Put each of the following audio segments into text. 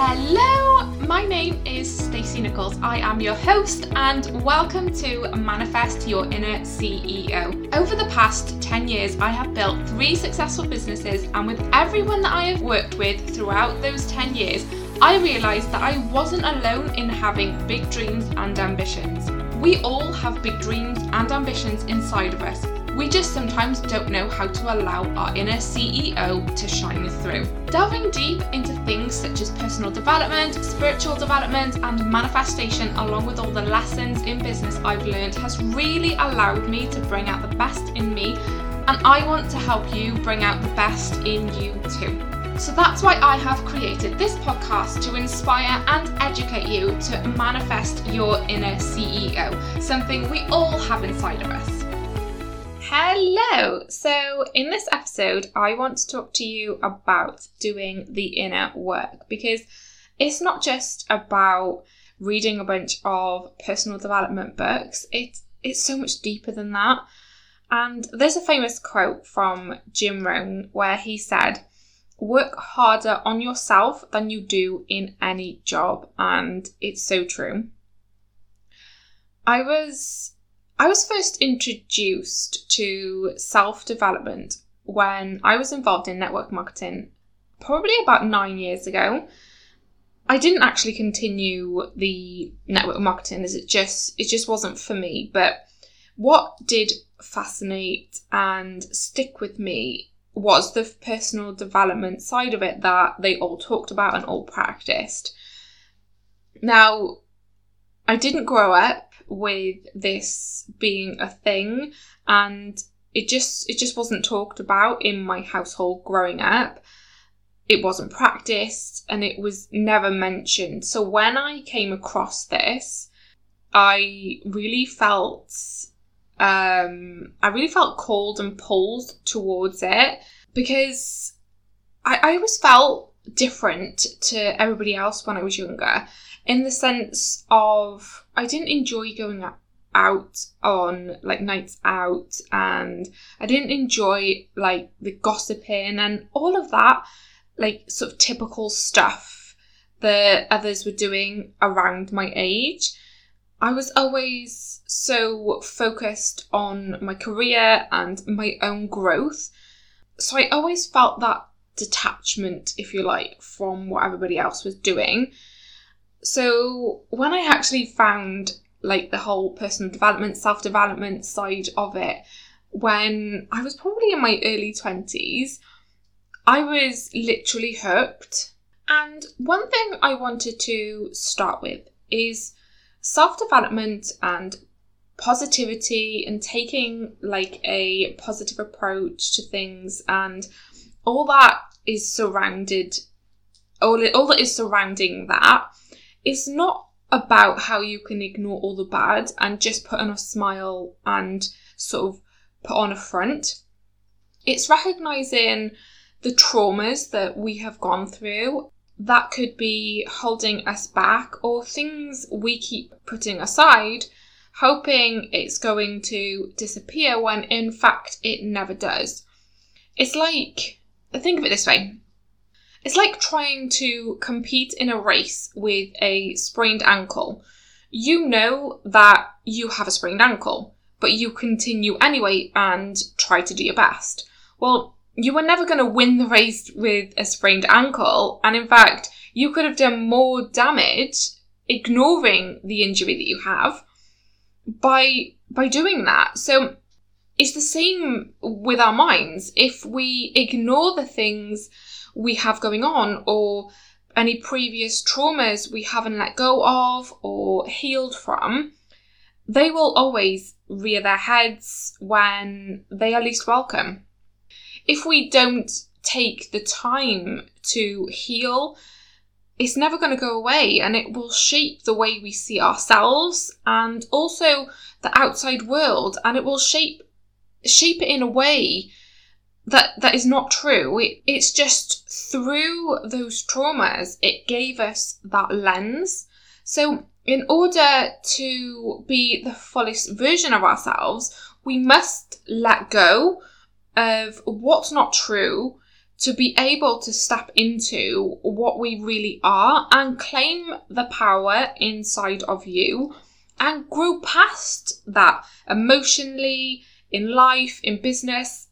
Hello, my name is Stacey Nichols. I am your host and welcome to Manifest Your Inner CEO. Over the past 10 years, I have built three successful businesses, and with everyone that I have worked with throughout those 10 years, I realised that I wasn't alone in having big dreams and ambitions. We all have big dreams and ambitions inside of us. We just sometimes don't know how to allow our inner CEO to shine through. Delving deep into things such as personal development, spiritual development, and manifestation, along with all the lessons in business I've learned, has really allowed me to bring out the best in me, and I want to help you bring out the best in you too. So that's why I have created this podcast to inspire and educate you to manifest your inner CEO, something we all have inside of us. Hello! So, in this episode, I want to talk to you about doing the inner work because it's not just about reading a bunch of personal development books, it's, it's so much deeper than that. And there's a famous quote from Jim Rohn where he said, Work harder on yourself than you do in any job. And it's so true. I was I was first introduced to self development when I was involved in network marketing probably about nine years ago. I didn't actually continue the network marketing as it just it just wasn't for me. But what did fascinate and stick with me was the personal development side of it that they all talked about and all practiced. Now, I didn't grow up with this being a thing and it just it just wasn't talked about in my household growing up. It wasn't practiced and it was never mentioned. So when i came across this i really felt um i really felt called and pulled towards it because i i always felt different to everybody else when i was younger in the sense of I didn't enjoy going out on like nights out and I didn't enjoy like the gossiping and all of that like sort of typical stuff that others were doing around my age. I was always so focused on my career and my own growth. So I always felt that detachment, if you like, from what everybody else was doing. So when I actually found like the whole personal development, self development side of it, when I was probably in my early 20s, I was literally hooked. And one thing I wanted to start with is self development and positivity and taking like a positive approach to things and all that is surrounded all, all that is surrounding that it's not about how you can ignore all the bad and just put on a smile and sort of put on a front. It's recognizing the traumas that we have gone through. That could be holding us back or things we keep putting aside, hoping it's going to disappear when in fact it never does. It's like, think of it this way it's like trying to compete in a race with a sprained ankle. You know that you have a sprained ankle, but you continue anyway and try to do your best. Well, you were never going to win the race with a sprained ankle, and in fact, you could have done more damage ignoring the injury that you have by by doing that. So it's the same with our minds. If we ignore the things we have going on or any previous traumas we haven't let go of or healed from, they will always rear their heads when they are least welcome. If we don't take the time to heal, it's never going to go away and it will shape the way we see ourselves and also the outside world and it will shape shape it in a way that that is not true. It, it's just through those traumas it gave us that lens. So in order to be the fullest version of ourselves, we must let go of what's not true to be able to step into what we really are and claim the power inside of you and grow past that emotionally, in life, in business,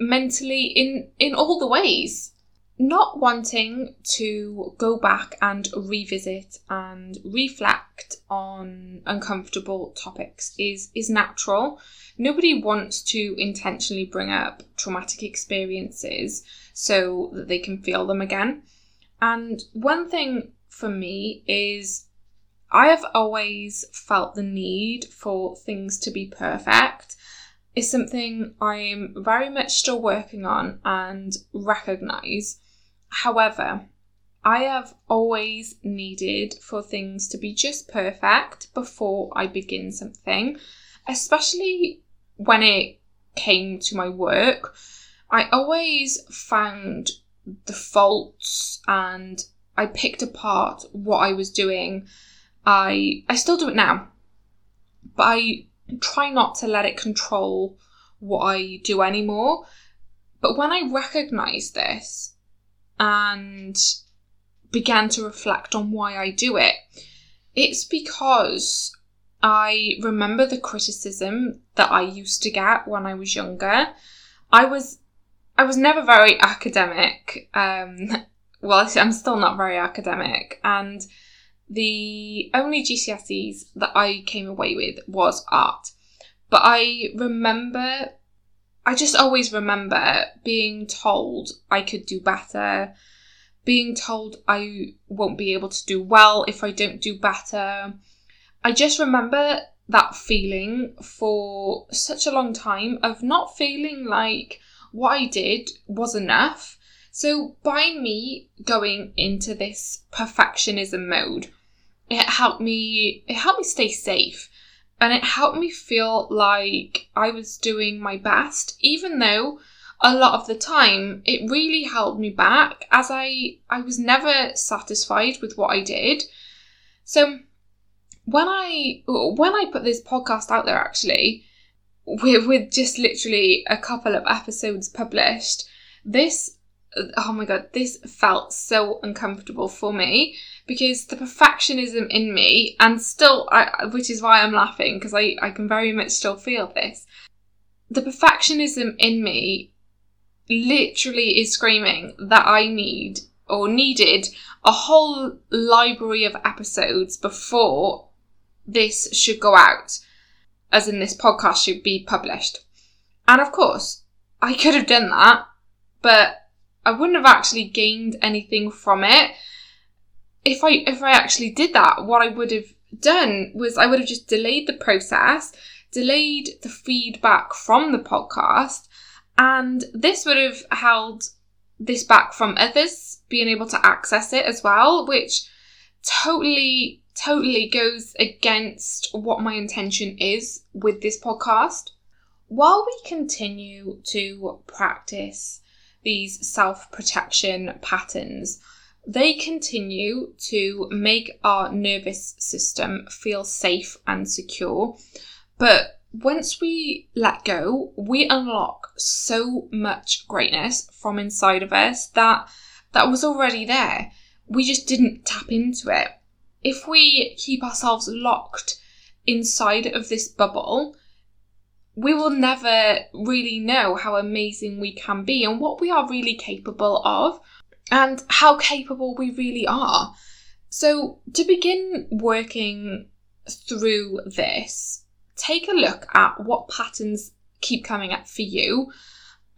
mentally, in, in all the ways. Not wanting to go back and revisit and reflect on uncomfortable topics is, is natural. Nobody wants to intentionally bring up traumatic experiences so that they can feel them again. And one thing for me is I have always felt the need for things to be perfect is something I'm very much still working on and recognize. However, I have always needed for things to be just perfect before I begin something, especially when it came to my work. I always found the faults and I picked apart what I was doing. I I still do it now. But I try not to let it control what I do anymore. But when I recognized this and began to reflect on why I do it, it's because I remember the criticism that I used to get when I was younger. I was I was never very academic. Um, well, I'm still not very academic, and the only GCSEs that I came away with was art. But I remember, I just always remember being told I could do better, being told I won't be able to do well if I don't do better. I just remember that feeling for such a long time of not feeling like what I did was enough. So by me going into this perfectionism mode, it helped me it helped me stay safe and it helped me feel like I was doing my best even though a lot of the time it really held me back as I I was never satisfied with what I did. So when I when I put this podcast out there actually with, with just literally a couple of episodes published, this, oh my god, this felt so uncomfortable for me because the perfectionism in me, and still, I, which is why I'm laughing because I, I can very much still feel this. The perfectionism in me literally is screaming that I need or needed a whole library of episodes before this should go out as in this podcast should be published. And of course, I could have done that, but I wouldn't have actually gained anything from it. If I if I actually did that, what I would have done was I would have just delayed the process, delayed the feedback from the podcast, and this would have held this back from others being able to access it as well, which totally totally goes against what my intention is with this podcast. While we continue to practice these self protection patterns, they continue to make our nervous system feel safe and secure. But once we let go, we unlock so much greatness from inside of us that that was already there. We just didn't tap into it if we keep ourselves locked inside of this bubble, we will never really know how amazing we can be and what we are really capable of and how capable we really are. So, to begin working through this, take a look at what patterns keep coming up for you,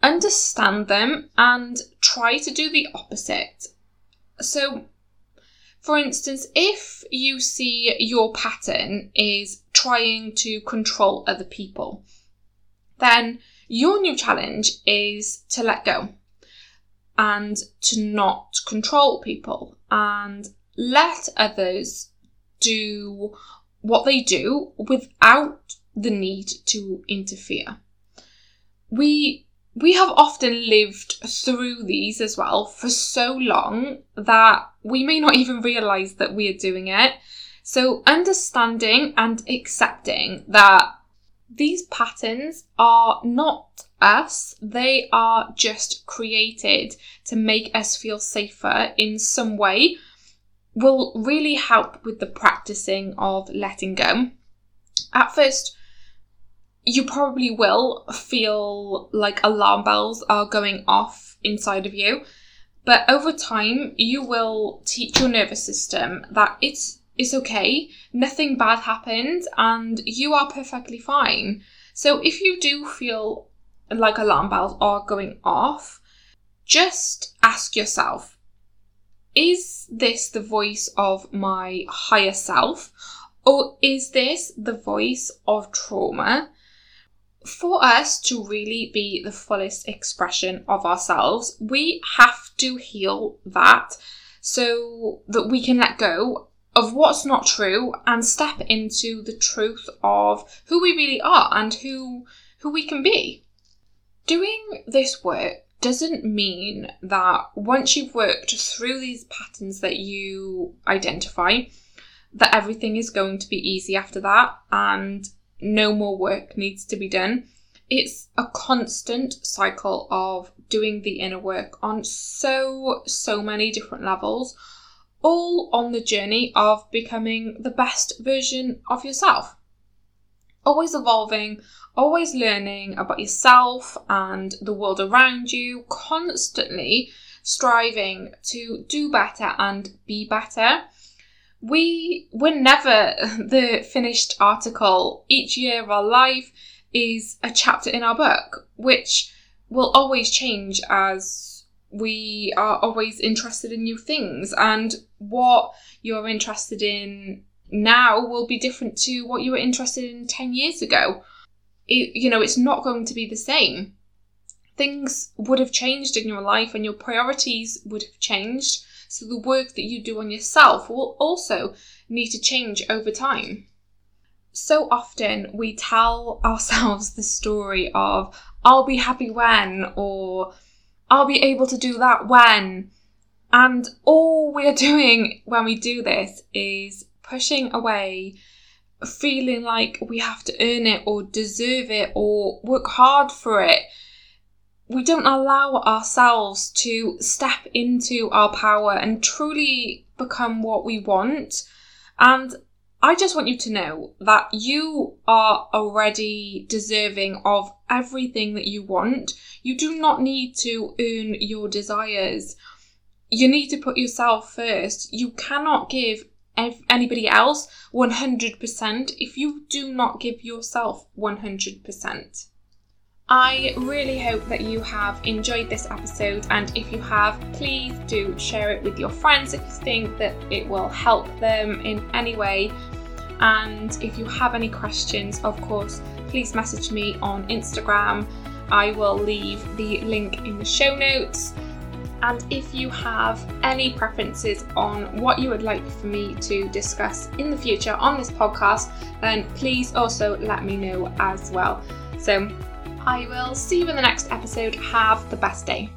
understand them, and try to do the opposite. So, for instance, if you see your pattern is trying to control other people, then your new challenge is to let go and to not control people and let others do what they do without the need to interfere. We we have often lived through these as well for so long that we may not even realize that we are doing it. So, understanding and accepting that these patterns are not us, they are just created to make us feel safer in some way, will really help with the practicing of letting go. At first, you probably will feel like alarm bells are going off inside of you, but over time, you will teach your nervous system that it's it's okay, nothing bad happened, and you are perfectly fine. So if you do feel like alarm bells are going off, just ask yourself is this the voice of my higher self, or is this the voice of trauma? For us to really be the fullest expression of ourselves, we have to heal that so that we can let go of what's not true and step into the truth of who we really are and who who we can be. Doing this work doesn't mean that once you've worked through these patterns that you identify that everything is going to be easy after that and no more work needs to be done. It's a constant cycle of doing the inner work on so, so many different levels all on the journey of becoming the best version of yourself. Always evolving, always learning about yourself and the world around you, constantly striving to do better and be better. We we're never the finished article. Each year of our life is a chapter in our book, which will always change as we are always interested in new things and what you're interested in now will be different to what you were interested in 10 years ago. It, you know, it's not going to be the same. Things would have changed in your life and your priorities would have changed. So the work that you do on yourself will also need to change over time. So often we tell ourselves the story of, I'll be happy when, or I'll be able to do that when. And all we're doing when we do this is pushing away feeling like we have to earn it or deserve it or work hard for it. We don't allow ourselves to step into our power and truly become what we want. And I just want you to know that you are already deserving of everything that you want. You do not need to earn your desires. You need to put yourself first. You cannot give anybody else 100% if you do not give yourself 100%. I really hope that you have enjoyed this episode, and if you have, please do share it with your friends if you think that it will help them in any way. And if you have any questions, of course, please message me on Instagram. I will leave the link in the show notes. And if you have any preferences on what you would like for me to discuss in the future on this podcast, then please also let me know as well. So I will see you in the next episode. Have the best day.